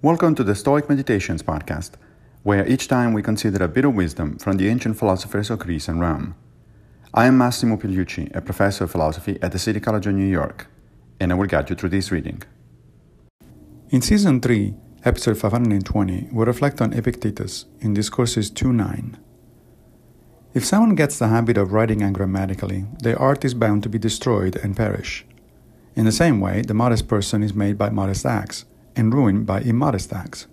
Welcome to the Stoic Meditations podcast, where each time we consider a bit of wisdom from the ancient philosophers of Greece and Rome. I am Massimo Pigliucci, a professor of philosophy at the City College of New York, and I will guide you through this reading. In Season 3, Episode 520, we reflect on Epictetus in Discourses 2 9. If someone gets the habit of writing ungrammatically, their art is bound to be destroyed and perish. In the same way, the modest person is made by modest acts and ruined by immodest acts.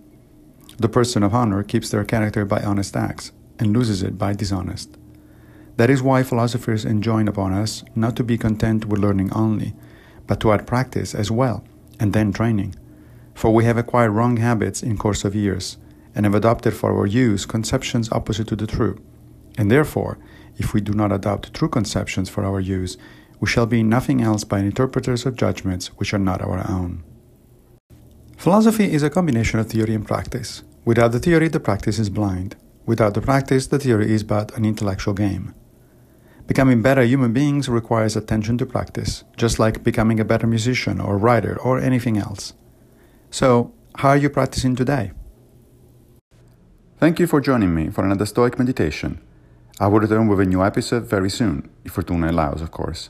The person of honor keeps their character by honest acts and loses it by dishonest. That is why philosophers enjoin upon us not to be content with learning only, but to add practice as well, and then training. For we have acquired wrong habits in course of years, and have adopted for our use conceptions opposite to the true and therefore, if we do not adopt true conceptions for our use, we shall be nothing else but interpreters of judgments which are not our own. Philosophy is a combination of theory and practice. Without the theory, the practice is blind. Without the practice, the theory is but an intellectual game. Becoming better human beings requires attention to practice, just like becoming a better musician or writer or anything else. So, how are you practicing today? Thank you for joining me for another Stoic meditation. I will return with a new episode very soon, if Fortuna allows, of course.